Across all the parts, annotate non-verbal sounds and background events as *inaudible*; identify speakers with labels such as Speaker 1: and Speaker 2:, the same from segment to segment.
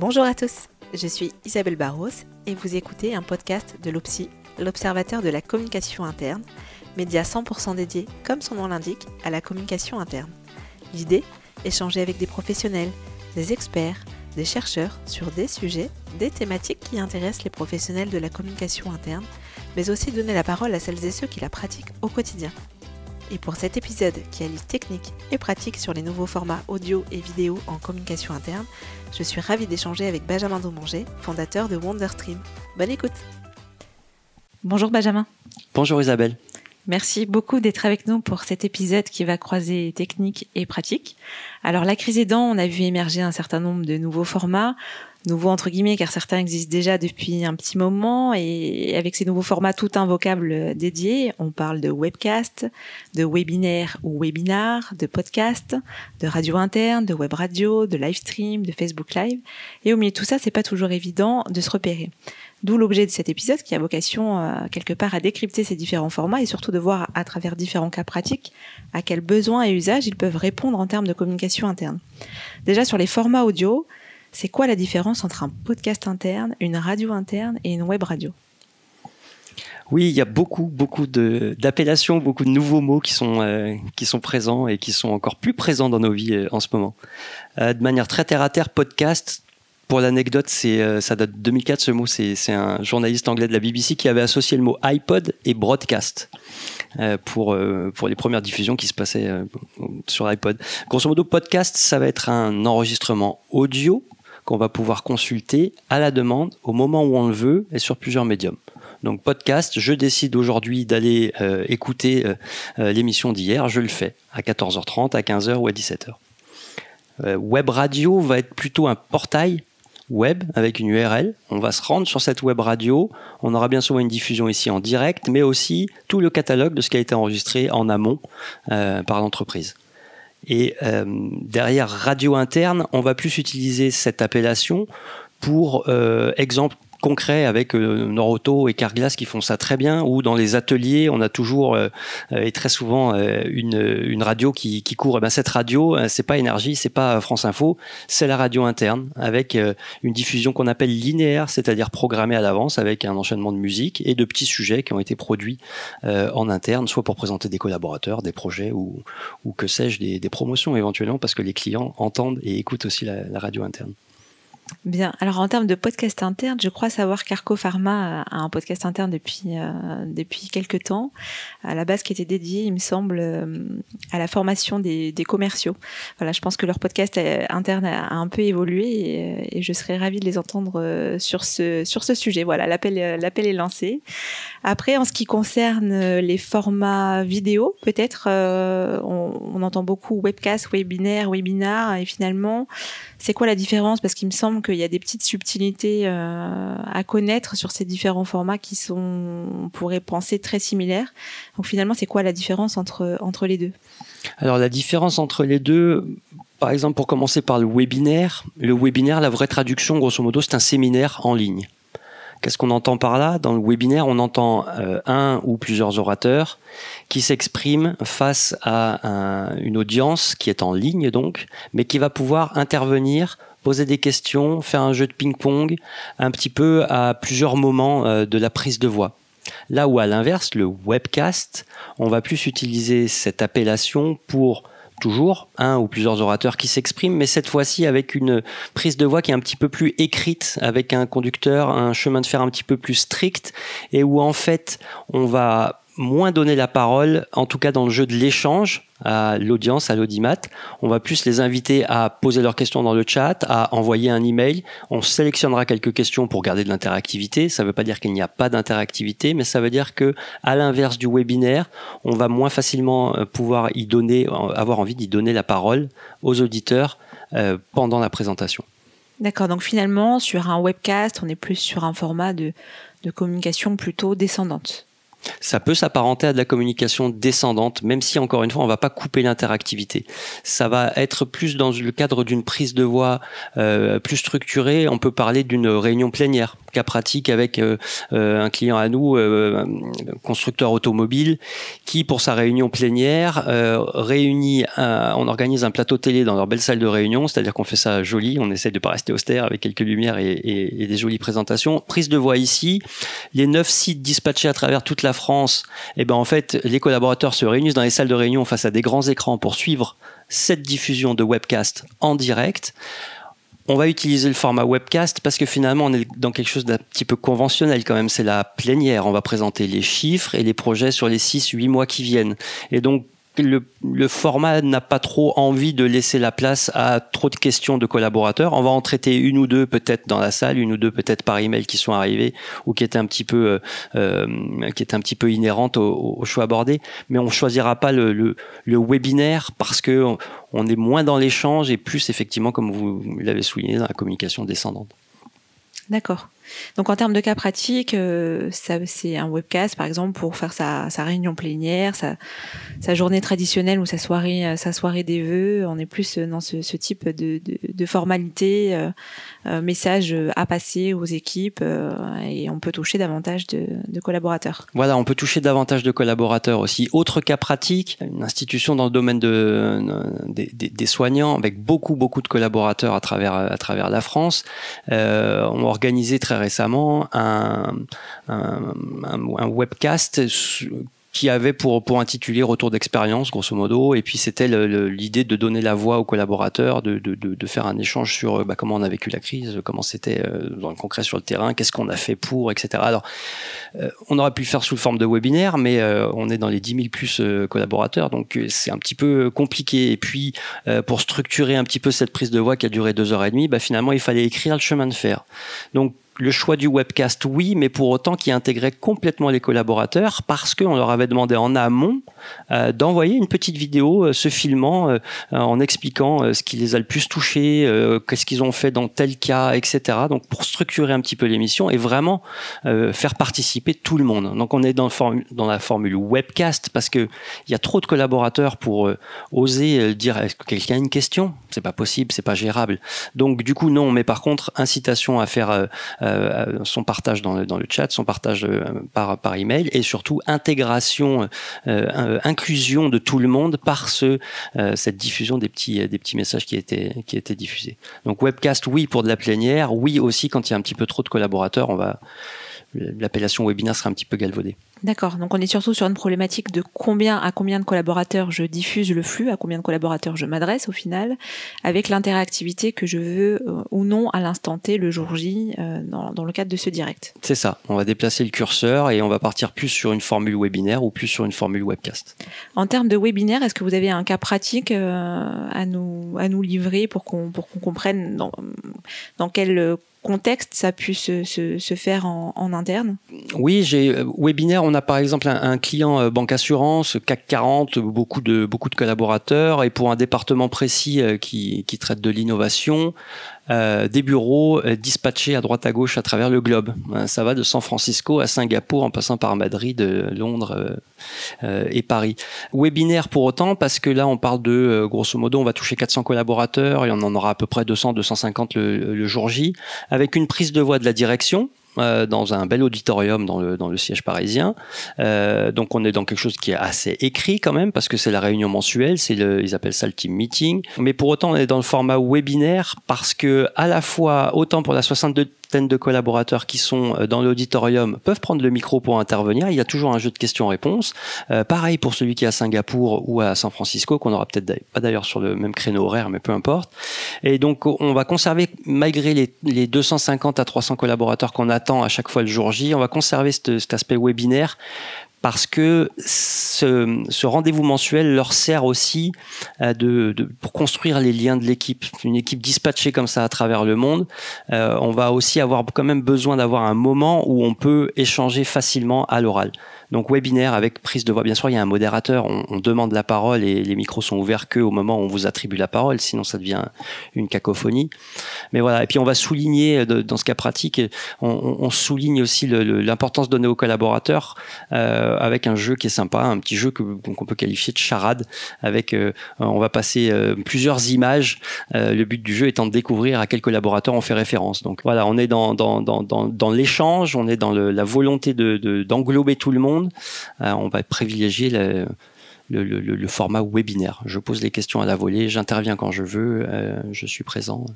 Speaker 1: Bonjour à tous, je suis Isabelle Barros et vous écoutez un podcast de l'OPSI, l'Observateur de la communication interne, média 100% dédié, comme son nom l'indique, à la communication interne. L'idée Échanger avec des professionnels, des experts, des chercheurs sur des sujets, des thématiques qui intéressent les professionnels de la communication interne, mais aussi donner la parole à celles et ceux qui la pratiquent au quotidien. Et pour cet épisode qui allie technique et pratique sur les nouveaux formats audio et vidéo en communication interne, je suis ravie d'échanger avec Benjamin Domanger, fondateur de Wonderstream. Bonne écoute Bonjour Benjamin.
Speaker 2: Bonjour Isabelle.
Speaker 1: Merci beaucoup d'être avec nous pour cet épisode qui va croiser technique et pratique. Alors la crise aidant, on a vu émerger un certain nombre de nouveaux formats, nouveaux entre guillemets car certains existent déjà depuis un petit moment et avec ces nouveaux formats tout un vocable dédié, on parle de webcast, de webinaire ou webinar, de podcast, de radio interne, de web radio, de live stream, de Facebook live et au milieu de tout ça, c'est pas toujours évident de se repérer. D'où l'objet de cet épisode qui a vocation euh, quelque part à décrypter ces différents formats et surtout de voir à travers différents cas pratiques à quels besoins et usages ils peuvent répondre en termes de communication interne. Déjà sur les formats audio, c'est quoi la différence entre un podcast interne, une radio interne et une web radio?
Speaker 2: Oui, il y a beaucoup, beaucoup d'appellations, beaucoup de nouveaux mots qui sont, euh, qui sont présents et qui sont encore plus présents dans nos vies euh, en ce moment. de manière très terre à terre, podcast, pour l'anecdote, c'est euh, ça date de 2004 ce mot. C'est un journaliste anglais de la BBC qui avait associé le mot iPod et broadcast euh, pour euh, pour les premières diffusions qui se passaient sur iPod. Grosso modo, podcast, ça va être un enregistrement audio qu'on va pouvoir consulter à la demande au moment où on le veut et sur plusieurs médiums. Donc podcast, je décide aujourd'hui d'aller écouter l'émission d'hier, je le fais à 14h30, à 15h ou à 17h. web radio va être plutôt un portail web avec une URL. On va se rendre sur cette web radio. On aura bien souvent une diffusion ici en direct, mais aussi tout le catalogue de ce qui a été enregistré en amont euh, par l'entreprise. Et euh, derrière radio interne, on va plus utiliser cette appellation pour euh, exemple concret avec euh, Noroto et Carglass qui font ça très bien, ou dans les ateliers, on a toujours euh, euh, et très souvent une, une radio qui, qui court. Et eh ben cette radio, c'est pas Énergie, c'est pas France Info, c'est la radio interne avec une diffusion qu'on appelle linéaire, c'est-à-dire programmée à l'avance avec un enchaînement de musique et de petits sujets qui ont été produits en interne, soit pour présenter des collaborateurs, des projets ou, ou que sais-je, des, promotions éventuellement parce que les clients entendent et écoutent aussi la radio interne.
Speaker 1: Bien. Alors en termes de podcast interne, je crois savoir qu'Arco Pharma a un podcast interne depuis euh, depuis quelques temps, à la base qui était dédié, il me semble, euh, à la formation des, des, commerciaux. Voilà, je pense que leur podcast euh, interne a un peu évolué et, et je serais ravie de les entendre sur ce sur ce sujet. Voilà, l'appel l'appel est lancé. Après, en ce qui concerne les formats vidéo, peut-être, on, on entend beaucoup webcast, webinaire, webinar, et finalement, c'est quoi la différence? Parce qu'il me semble qu'il y a des petites subtilités euh, à connaître sur ces différents formats qui sont, on pourrait penser, très similaires. Donc finalement, c'est quoi la différence entre, entre les deux?
Speaker 2: Alors la différence entre les deux, par exemple, pour commencer par le webinaire, le webinaire, la vraie traduction, grosso modo, c'est un séminaire en ligne. Qu'est-ce qu'on entend par là? Dans le webinaire, on entend euh, un ou plusieurs orateurs qui s'expriment face à une audience qui est en ligne donc, mais qui va pouvoir intervenir poser des questions, faire un jeu de ping-pong, un petit peu à plusieurs moments euh, de la prise de voix. Là où à l'inverse, le webcast, on va plus utiliser cette appellation pour toujours un ou plusieurs orateurs qui s'expriment, mais cette fois-ci avec une prise de voix qui est un petit peu plus écrite, avec un conducteur, un chemin de fer un petit peu plus strict, et où en fait on va moins donner la parole, en tout cas dans le jeu de l'échange, à l'audience, à l'audimat. On va plus les inviter à poser leurs questions dans le chat, à envoyer un email. On sélectionnera quelques questions pour garder de l'interactivité. Ça ne veut pas dire qu'il n'y a pas d'interactivité, mais ça veut dire que, à l'inverse du webinaire, on va moins facilement euh, pouvoir y donner, avoir envie d'y donner la parole aux auditeurs euh, pendant la présentation.
Speaker 1: D'accord. Donc finalement, sur un webcast, on est plus sur un format de communication plutôt descendante.
Speaker 2: Ça peut s'apparenter à de la communication descendante, même si encore une fois on va pas couper l'interactivité. Ça va être plus dans le cadre d'une prise de voix euh, plus structurée. On peut parler d'une réunion plénière, cas pratique avec euh, euh, un client à nous, constructeur automobile, qui pour sa réunion plénière réunit, on organise un plateau télé dans leur belle salle de réunion, c'est-à-dire qu'on fait ça joli, on essaie de pas rester austère avec quelques lumières et, et des jolies présentations. Prise de voix ici, les neuf sites dispatchés à travers toute la France, et eh ben en fait, les collaborateurs se réunissent dans les salles de réunion face à des grands écrans pour suivre cette diffusion de webcast en direct. On va utiliser le format webcast parce que finalement on est dans quelque chose d'un petit peu conventionnel quand même. C'est la plénière. On va présenter les chiffres et les projets sur les 6-8 mois qui viennent. Et donc le, format n'a pas trop envie de laisser la place à trop de questions de collaborateurs. On va en traiter une ou deux peut-être dans la salle, une ou deux peut-être par email qui sont arrivées ou qui étaient un petit peu, euh, euh qui étaient un petit peu inhérentes au, choix abordé. Mais on choisira pas le, webinaire parce que on est moins dans l'échange et plus effectivement, comme vous l'avez souligné, dans la communication descendante.
Speaker 1: D'accord. Donc en termes de cas pratiques, euh, c'est un webcast par exemple pour faire sa, réunion plénière, sa, journée traditionnelle ou sa soirée, euh, sa soirée des vœux. On est plus dans ce, type de, de, de formalité, euh, euh, message à passer aux équipes euh, et on peut toucher davantage de, collaborateurs.
Speaker 2: Voilà, on peut toucher davantage de collaborateurs aussi. Autre cas pratique, une institution dans le domaine de, des, soignants avec beaucoup beaucoup de collaborateurs à travers la France, euh, ont organisé très récemment un, webcast qui avait pour, pour intituler Retour d'expérience, grosso modo. Et puis c'était l'idée de donner la voix aux collaborateurs, de, de, faire un échange sur bah, comment on a vécu la crise, comment c'était euh, dans le concret sur le terrain, qu'est-ce qu'on a fait pour, etc. Alors, euh, on aurait pu le faire sous forme de webinaire, mais euh, on est dans les 10 000 plus collaborateurs, donc c'est un petit peu compliqué. Et puis, pour structurer un petit peu cette prise de voix qui a duré deux heures et demie, bah, finalement, il fallait écrire le chemin de fer. Donc, le choix du webcast, oui, mais pour autant qui intégrait complètement les collaborateurs parce qu'on leur avait demandé en amont euh, d'envoyer une petite vidéo euh, se filmant euh, en expliquant ce qui les a le plus touchés, qu'est-ce qu'ils ont fait dans tel cas, etc. Donc pour structurer un petit peu l'émission et vraiment faire participer tout le monde. Donc on est dans, dans la formule webcast parce que il y a trop de collaborateurs pour oser dire est-ce que quelqu'un a une question? C'est pas possible, c'est pas gérable. Donc du coup non, mais par contre incitation à faire euh, son partage dans le, chat, son partage euh, par, email et surtout intégration, euh, inclusion de tout le monde par ce, cette diffusion des petits, des petits messages qui étaient, qui étaient diffusés. Donc webcast, oui pour de la plénière, oui aussi quand il y a un petit peu trop de collaborateurs, on va l'appellation webinaire sera un petit peu galvaudée.
Speaker 1: D'accord. Donc on est surtout sur une problématique de combien à combien de collaborateurs je diffuse le flux, à combien de collaborateurs je m'adresse au final, avec l'interactivité que je veux euh, ou non à l'instant T le jour J euh, dans, dans, le cadre de ce direct.
Speaker 2: C'est ça. On va déplacer le curseur et on va partir plus sur une formule webinaire ou plus sur une formule webcast.
Speaker 1: En termes de webinaire, est-ce que vous avez un cas pratique euh, à nous à nous livrer pour qu'on pour qu'on comprenne dans, dans quel contexte ça a se, faire en, interne
Speaker 2: Oui, j'ai euh, webinaire. On a par exemple un, client euh, banque assurance CAC 40, beaucoup de collaborateurs et pour un département précis euh, qui traite de l'innovation, euh, des bureaux euh, dispatchés à droite à gauche à travers le globe. Euh, ça va de San Francisco à Singapour en passant par Madrid, Londres et Paris. Webinaire pour autant parce que là on parle de grosso modo on va toucher 400 collaborateurs et on en aura à peu près 200 250 le, le jour J avec une prise de voix de la direction euh, dans un bel auditorium dans le, dans le siège parisien. Euh, donc on est dans quelque chose qui est assez écrit quand même parce que c'est la réunion mensuelle, c'est le, ils appellent ça le team meeting. Mais pour autant on est dans le format webinaire parce que à la fois autant pour la 62 de collaborateurs qui sont euh, dans l'auditorium peuvent prendre le micro pour intervenir. Il y a toujours un jeu de questions-réponses. Euh, pareil pour celui qui est à Singapour ou à San Francisco, qu'on aura peut-être pas d'ailleurs sur le même créneau horaire, mais peu importe. Et donc, on va conserver, malgré les, les 250 à 300 collaborateurs qu'on attend à chaque fois le jour J, on va conserver cet aspect webinaire parce que ce, ce rendez-vous mensuel leur sert aussi euh, de, de, pour construire les liens de l'équipe. Une équipe dispatchée comme ça à travers le monde, euh, on va aussi avoir quand même besoin d'avoir un moment où on peut échanger facilement à l'oral. Donc webinaire avec prise de voix. Bien sûr, il y a un modérateur, on, demande la parole et les micros sont ouverts que au moment où on vous attribue la parole, sinon ça devient une cacophonie. Mais voilà, et puis on va souligner dans ce cas pratique, on, souligne aussi l'importance donnée aux collaborateurs. Euh, avec un jeu qui est sympa, un petit jeu qu'on peut qualifier de charade. Avec, on va passer plusieurs images. le but du jeu étant de découvrir à quel collaborateur on fait référence. Donc voilà, on est dans dans dans dans, l'échange, on est dans la volonté de d'englober tout le monde. On va privilégier le, format webinaire. Je pose les questions à la volée, j'interviens quand je veux, je suis présent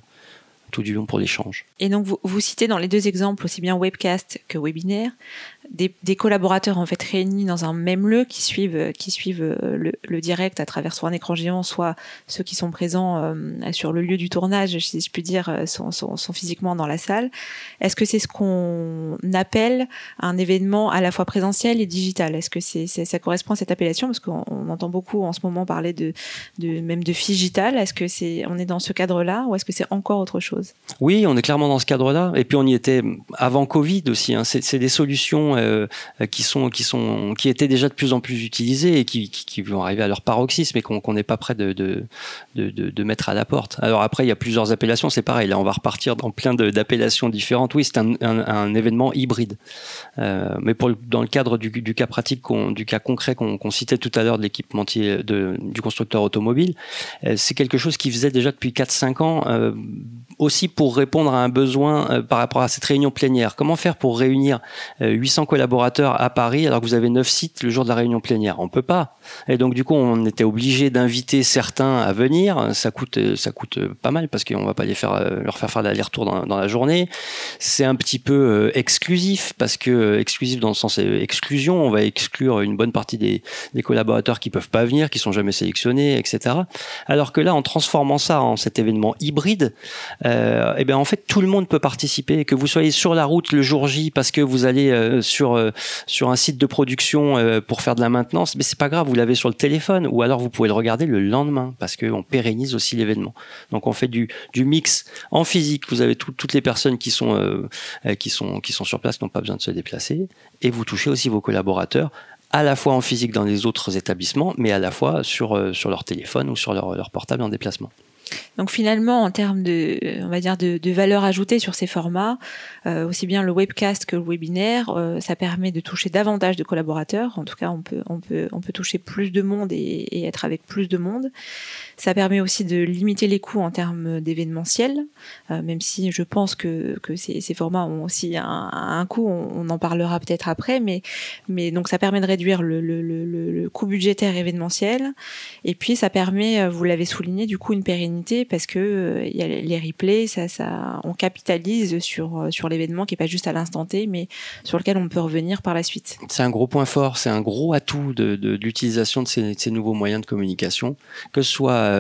Speaker 2: tout du long pour l'échange.
Speaker 1: Et donc, vous, citez dans les deux exemples, aussi bien webcast que webinaire, des, collaborateurs en fait réunis dans un même lieu qui suivent, qui suivent euh, le, direct à travers soit un écran géant, soit ceux qui sont présents euh, sur le lieu du tournage, si je puis dire, euh, sont, physiquement dans la salle. Est-ce que c'est ce qu'on appelle un événement à la fois présentiel et digital? Est-ce que c'est, ça correspond à cette appellation? Parce qu'on entend beaucoup en ce moment parler de, même de digital. Est-ce que c'est, on est dans ce cadre-là ou est-ce que c'est encore autre chose?
Speaker 2: Oui, on est clairement dans ce cadre-là. Et puis on y était avant Covid aussi. Hein. C'est des solutions euh, qui sont qui sont qui étaient déjà de plus en plus utilisés et qui, vont arriver à leur paroxysme et qu'on n'est pas prêt de de, mettre à la porte. Alors après, il y a plusieurs appellations, c'est pareil. Là, on va repartir dans plein d'appellations différentes. Oui, c'est un, événement hybride. Euh, mais dans le cadre du, cas pratique, du cas concret qu'on citait tout à l'heure de l'équipementier du constructeur automobile, euh, c'est quelque chose qui faisait déjà depuis 4-5 ans, aussi pour répondre à un besoin par rapport à cette réunion plénière. Comment faire pour réunir 800 collaborateurs à Paris alors que vous avez 9 sites le jour de la réunion plénière? On peut pas. Et donc du coup, on était obligé d'inviter certains à venir. Ça coûte, ça coûte pas mal parce qu'on va pas les faire, leur faire faire l'aller-retour dans, dans, la journée. C'est un petit peu euh, exclusif parce que euh, exclusif dans le sens euh, exclusion, on va exclure une bonne partie des, des collaborateurs qui peuvent pas venir, qui sont jamais sélectionnés, etc. Alors que là, en transformant ça en cet événement hybride, euh, et eh bien en fait tout le monde peut participer. Que vous soyez sur la route le jour J parce que vous allez sur euh, sur un site de production euh, pour faire de la maintenance, mais c'est pas grave, vous l'avez sur le téléphone ou alors vous pouvez le regarder le lendemain parce qu'on pérennise aussi l'événement. Donc on fait du, du mix en physique. Vous avez toutes les personnes qui sont euh, qui sont qui sont sur place, qui n'ont pas besoin de se déplacer, et vous touchez aussi vos collaborateurs à la fois en physique dans les autres établissements, mais à la fois sur, sur leur téléphone ou sur leur, leur portable en déplacement.
Speaker 1: Donc finalement, en termes de, on va dire de, valeur ajoutée sur ces formats, euh, aussi bien le webcast que le webinaire, euh, ça permet de toucher davantage de collaborateurs. En tout cas, on peut, on peut, on peut toucher plus de monde et, et être avec plus de monde. Ça permet aussi de limiter les coûts en termes d'événementiel, euh, même si je pense que, que ces, formats ont aussi un, coût. On, en parlera peut-être après, mais, mais donc ça permet de réduire le, le, le, le coût budgétaire événementiel. Et puis ça permet, vous l'avez souligné, du coup une pérennité parce que euh, y a les replays, ça, ça, on capitalise sur, euh, sur l'événement qui est pas juste à l'instant T, mais sur lequel on peut revenir par la suite.
Speaker 2: C'est un gros point fort, c'est un gros atout de, de, l'utilisation de ces, nouveaux moyens de communication, que ce soit euh,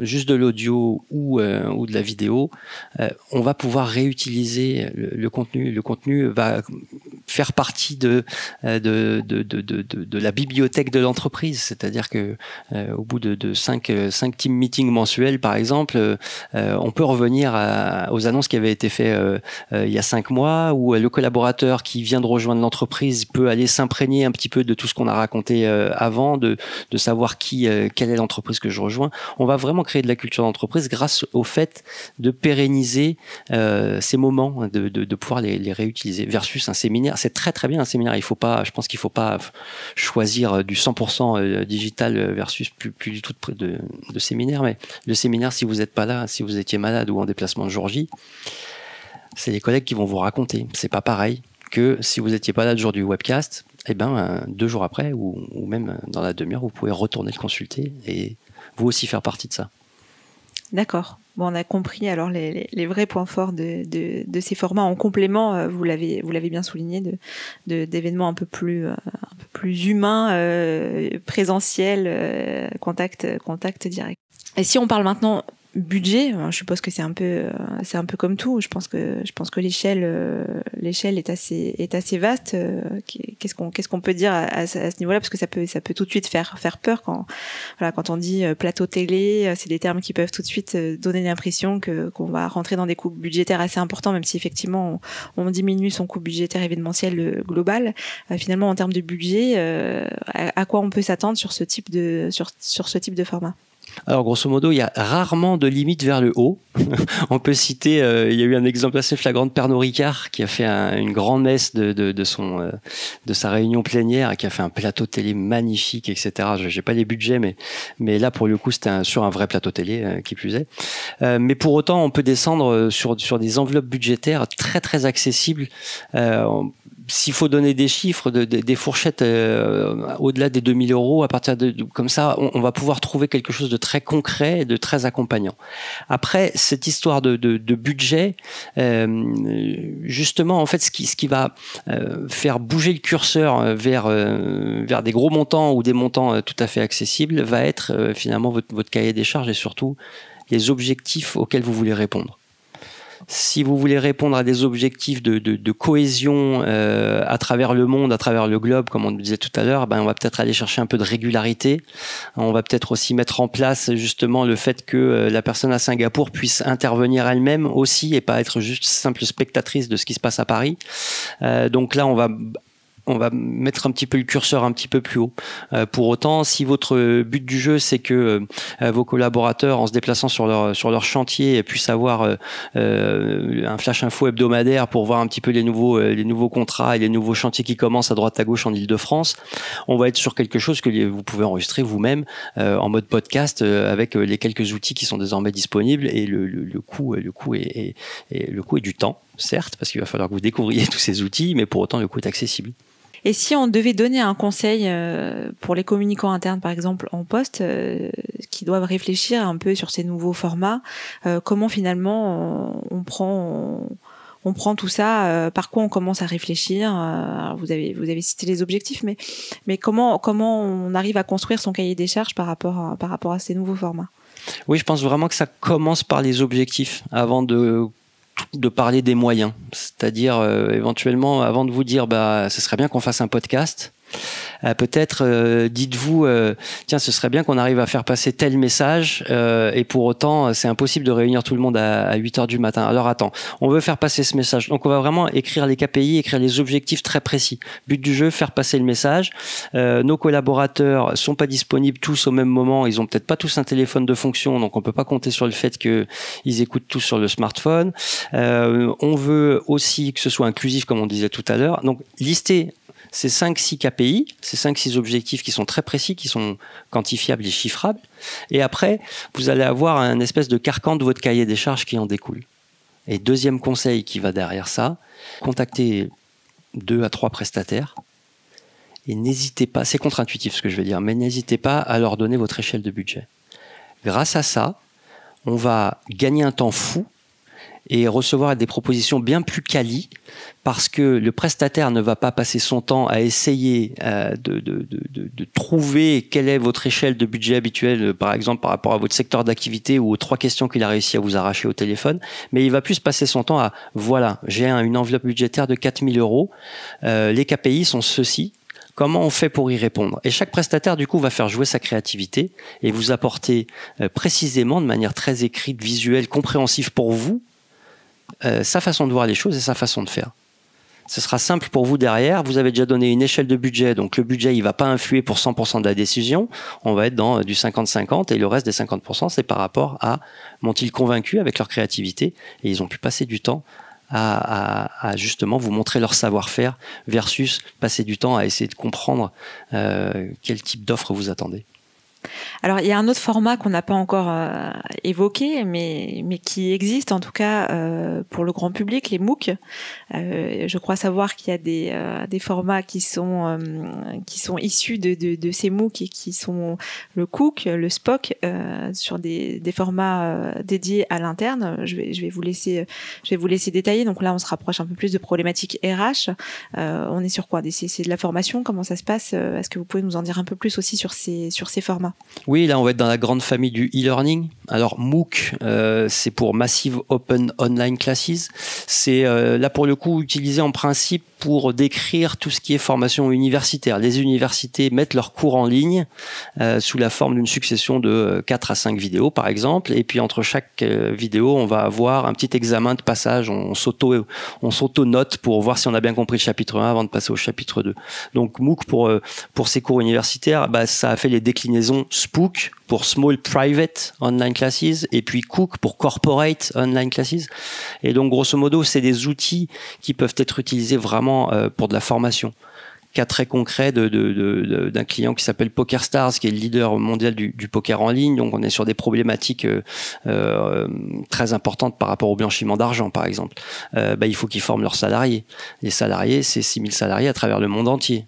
Speaker 2: juste de l'audio ou, euh, ou de la vidéo. Euh, on va pouvoir réutiliser le, contenu. Le contenu va faire partie de, de, de, de, de, la bibliothèque de l'entreprise, c'est-à-dire que au bout de, de cinq, cinq team meetings mensuels, par exemple, euh, on peut revenir aux annonces qui avaient été faites euh, euh, il y a cinq mois, où le collaborateur qui vient de rejoindre l'entreprise peut aller s'imprégner un petit peu de tout ce qu'on a raconté avant, de, de savoir qui, quelle est l'entreprise que je rejoins. On va vraiment créer de la culture d'entreprise grâce au fait de pérenniser ces moments, de, de, de pouvoir les, réutiliser. Versus un séminaire, c'est très très bien un séminaire. Il faut pas, je pense qu'il faut pas choisir du 100% digital versus plus, plus du tout de, de, séminaire, mais le séminaire si vous n'êtes pas là, si vous étiez malade ou en déplacement de jour J, c'est les collègues qui vont vous raconter. C'est pas pareil que si vous n'étiez pas là le jour du webcast, eh ben, euh, deux jours après ou, même dans la demi-heure, vous pouvez retourner le consulter et vous aussi faire partie de ça.
Speaker 1: D'accord. Bon, on a compris alors les, les, vrais points forts de, de, de, ces formats en complément, euh, vous l'avez vous l'avez bien souligné, de d'événements un peu plus euh, un peu plus humains, euh, présentiels, contact contact direct. Et si on parle maintenant budget, je suppose que c'est un peu, euh, c'est un peu comme tout. Je pense que, je pense que l'échelle, euh, l'échelle est assez, est assez vaste. Euh, qu'est-ce qu'on, qu'est-ce qu'on peut dire à, ce niveau-là? Parce que ça peut, ça peut tout de suite faire, faire peur quand, voilà, quand on dit plateau télé, c'est des termes qui peuvent tout de suite donner l'impression que qu'on va rentrer dans des coûts budgétaires assez importants, même si effectivement on, on diminue son coût budgétaire événementiel global. finalement, en termes de budget, à, à quoi on peut s'attendre sur ce type de, sur, sur ce type de format?
Speaker 2: Alors grosso modo, il y a rarement de limite vers le haut. *laughs* On peut citer, euh, il y a eu un exemple assez flagrant de Pernod Ricard qui a fait une grande messe de, de, son, euh, de sa réunion plénière et qui a fait un plateau télé magnifique, etc. J'ai pas les budgets, mais, mais là pour le coup c'était sur un vrai plateau télé euh, qui plus est. mais pour autant, on peut descendre sur, sur des enveloppes budgétaires très très accessibles s'il faut donner des chiffres, de, des fourchettes euh, au-delà des 2000 euros, à partir de comme ça, on, va pouvoir trouver quelque chose de très concret et de très accompagnant. Après, cette histoire de, budget, euh, justement, en fait, ce qui, va euh, faire bouger le curseur vers vers des gros montants ou des montants tout à fait accessibles, va être finalement votre cahier des charges et surtout les objectifs auxquels vous voulez répondre. Si vous voulez répondre à des objectifs de, cohésion euh, à travers le monde, à travers le globe, comme on le disait tout à l'heure, ben on va peut-être aller chercher un peu de régularité. On va peut-être aussi mettre en place justement le fait que euh, la personne à Singapour puisse intervenir elle-même aussi et pas être juste simple spectatrice de ce qui se passe à Paris. Euh, donc là, on va on va mettre un petit peu le curseur un petit peu plus haut. Euh, pour autant, si votre but du jeu c'est que euh, vos collaborateurs, en se déplaçant sur leur sur leur chantier, puissent avoir euh, un flash info hebdomadaire pour voir un petit peu les nouveaux les nouveaux contrats et les nouveaux chantiers qui commencent à droite à gauche en Ile-de-France, on va être sur quelque chose que vous pouvez enregistrer vous-même en mode podcast avec les quelques outils qui sont désormais disponibles et le, le, coût le coût est, est, le coût est du temps certes parce qu'il va falloir que vous découvriez *laughs* tous ces outils, mais pour autant le coût est accessible.
Speaker 1: Et si on devait donner un conseil euh, pour les communicants internes, par exemple, en poste, euh, qui doivent réfléchir un peu sur ces nouveaux formats, euh, comment finalement on, prend... On, prend tout ça, par quoi on commence à réfléchir Vous avez vous avez cité les objectifs, mais mais comment comment on arrive à construire son cahier des charges par rapport par rapport à ces nouveaux formats?
Speaker 2: Oui, je pense vraiment que ça commence par les objectifs avant de de parler des moyens. C'est-à-dire, euh, éventuellement, avant de vous dire, bah, ce serait bien qu'on fasse un podcast, peut-être euh, dites-vous, euh, tiens, ce serait bien qu'on arrive à faire passer tel message, et pour autant, c'est impossible de réunir tout le monde à, 8 heures du matin. Alors attends, on veut faire passer ce message. Donc on va vraiment écrire les KPI, écrire les objectifs très précis. But du jeu, faire passer le message. nos collaborateurs sont pas disponibles tous au même moment. Ils ont peut-être pas tous un téléphone de fonction, donc on peut pas compter sur le fait qu'ils écoutent tous sur le smartphone. on veut aussi que ce soit inclusif, comme on disait tout à l'heure. Donc lister ces 5-6 KPI, ces 5-6 objectifs qui sont très précis, qui sont quantifiables et chiffrables. Et après, vous allez avoir un espèce de carcan de votre cahier des charges qui en découle. Et deuxième conseil qui va derrière ça, contactez deux à trois prestataires et n'hésitez pas, c'est contre-intuitif ce que je vais dire, mais n'hésitez pas à leur donner votre échelle de budget. Grâce à ça, on va gagner un temps fou et recevoir des propositions bien plus quali parce que le prestataire ne va pas passer son temps à essayer euh, de, de, de, de, trouver quelle est votre échelle de budget habituelle, par exemple par rapport à votre secteur d'activité ou aux trois questions qu'il a réussi à vous arracher au téléphone, mais il va plus passer son temps à voilà, j'ai une enveloppe budgétaire de 4000 euros, euh, les KPI sont ceux-ci, comment on fait pour y répondre? Et chaque prestataire, du coup, va faire jouer sa créativité et vous apporter euh, précisément, de manière très écrite, visuelle, compréhensive pour vous, euh, sa façon de voir les choses et sa façon de faire. Ce sera simple pour vous derrière. Vous avez déjà donné une échelle de budget, donc le budget il va pas influer pour 100% de la décision. On va être dans euh, du 50-50 et le reste des 50% c'est par rapport à m'ont-ils convaincu avec leur créativité et ils ont pu passer du temps à, justement vous montrer leur savoir-faire versus passer du temps à essayer de comprendre euh, quel type d'offre vous attendez.
Speaker 1: Alors, il y a un autre format qu'on n'a pas encore euh, évoqué, mais, mais qui existe en tout cas euh, pour le grand public, les MOOC. Euh, je crois savoir qu'il y a des, des formats qui sont, qui sont issus de, de, de, ces MOOC et qui sont le Cook, le Spock, sur des, des formats dédiés à l'interne. Je vais, je, vais vous laisser, je vais vous laisser détailler. Donc là, on se rapproche un peu plus de problématiques RH. on est sur quoi? C'est de la formation? Comment ça se passe? Est-ce que vous pouvez nous en dire un peu plus aussi sur ces, sur ces formats?
Speaker 2: Oui, là on va être dans la grande famille du e-learning. Alors MOOC, euh, c'est pour Massive Open Online Classes. C'est euh, là pour le coup utilisé en principe pour décrire tout ce qui est formation universitaire. Les universités mettent leurs cours en ligne euh, sous la forme d'une succession de 4 à 5 vidéos par exemple. Et puis entre chaque vidéo, on va avoir un petit examen de passage. On on s'auto-note pour voir si on a bien compris le chapitre 1 avant de passer au chapitre 2. Donc MOOC pour, pour ces cours universitaires, bah, ça a fait les déclinaisons Spook pour Small Private Online Classes et puis Cook pour Corporate Online Classes. Et donc, grosso modo, c'est des outils qui peuvent être utilisés vraiment euh, pour de la formation cas très concret d'un de, de, client qui s'appelle PokerStars, qui est le leader mondial du, poker en ligne. Donc on est sur des problématiques euh, euh très importantes par rapport au blanchiment d'argent, par exemple. Bah, il faut qu'ils forment leurs salariés. Les salariés, c'est 6000 salariés à travers le monde entier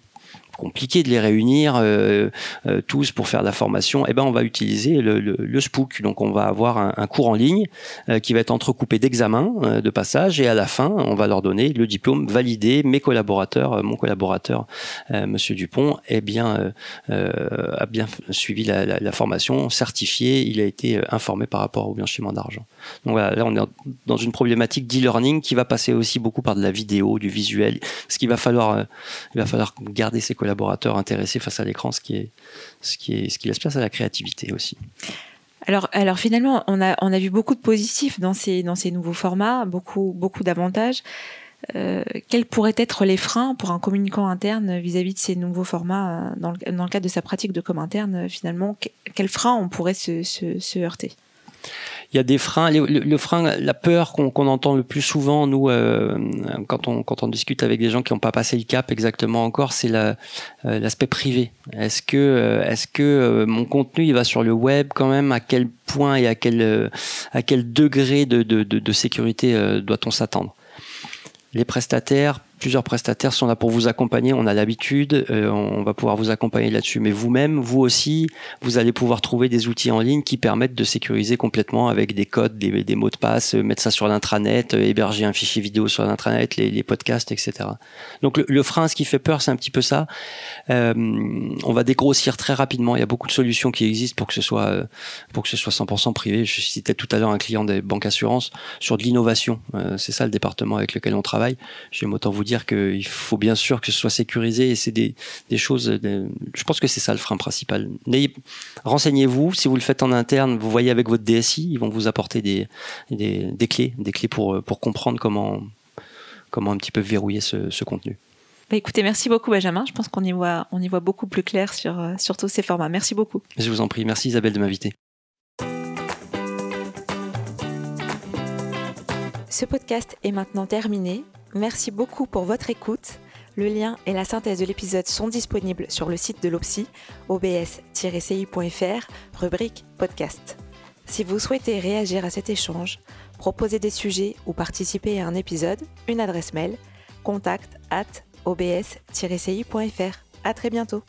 Speaker 2: compliqué de les réunir euh, euh, tous pour faire de la formation, eh ben on va utiliser le, le, Spook. Donc on va avoir un, cours en ligne euh, qui va être entrecoupé d'examens de passage et à la fin on va leur donner le diplôme validé. Mes collaborateurs, mon collaborateur Monsieur Dupont, est bien a bien suivi la, la, formation, certifié. Il a été informé par rapport au blanchiment d'argent. Donc là on est dans une problématique d'e-learning qui va passer aussi beaucoup par de la vidéo, du visuel. Ce qu'il va falloir, il va falloir garder ses collaborateurs intéressés face à l'écran, ce qui est ce qui est ce qui laisse place à la créativité aussi.
Speaker 1: Alors, alors finalement, on a, on a vu beaucoup de positifs dans ces, dans ces nouveaux formats, beaucoup, beaucoup d'avantages. Euh, quels pourraient être les freins pour un communicant interne vis-à-vis de ces nouveaux formats euh, dans le, dans le, cadre de sa pratique de com interne euh, Finalement, quels freins on pourrait se heurter?
Speaker 2: Il y a des freins. Le, frein, la peur qu'on entend le plus souvent, nous, euh, quand, on, discute avec des gens qui n'ont pas passé le cap exactement encore, c'est euh, l'aspect privé. Est-ce que, euh, est-ce que mon contenu, il va sur le web quand même? À quel point et à quel, à quel degré de, de, de, de sécurité doit-on s'attendre? Les prestataires plusieurs prestataires sont là pour vous accompagner. On a l'habitude, euh, on va pouvoir vous accompagner là-dessus. Mais vous-même, vous aussi, vous allez pouvoir trouver des outils en ligne qui permettent de sécuriser complètement avec des codes, des, mots de passe, euh, mettre ça sur l'intranet, euh, héberger un fichier vidéo sur l'intranet, les, podcasts, etc. Donc le, frein, ce qui fait peur, c'est un petit peu ça. On va dégrossir très rapidement. Il y a beaucoup de solutions qui existent pour que ce soit pour que ce soit 100% privé. Je citais tout à l'heure un client des banques assurances sur de l'innovation. c'est ça le département avec lequel on travaille. J'aime autant vous dire qu'il faut bien sûr que ce soit sécurisé et c'est des, choses. je pense que c'est ça le frein principal. Renseignez-vous. Si vous le faites en interne, vous voyez avec votre DSI, ils vont vous apporter des, des, clés, des clés pour, pour comprendre comment, comment un petit peu verrouiller ce, contenu.
Speaker 1: Bah écoutez, merci beaucoup Benjamin. Je pense qu'on y voit, on y voit beaucoup plus clair sur, sur tous ces formats. Merci beaucoup.
Speaker 2: Je vous en prie. Merci Isabelle de m'inviter.
Speaker 1: Ce podcast est maintenant terminé. Merci beaucoup pour votre écoute. Le lien et la synthèse de l'épisode sont disponibles sur le site de l'OPSI, obs-ci.fr, rubrique podcast. Si vous souhaitez réagir à cet échange, proposer des sujets ou participer à un épisode, une adresse mail contact at obs-ci.fr. À très bientôt.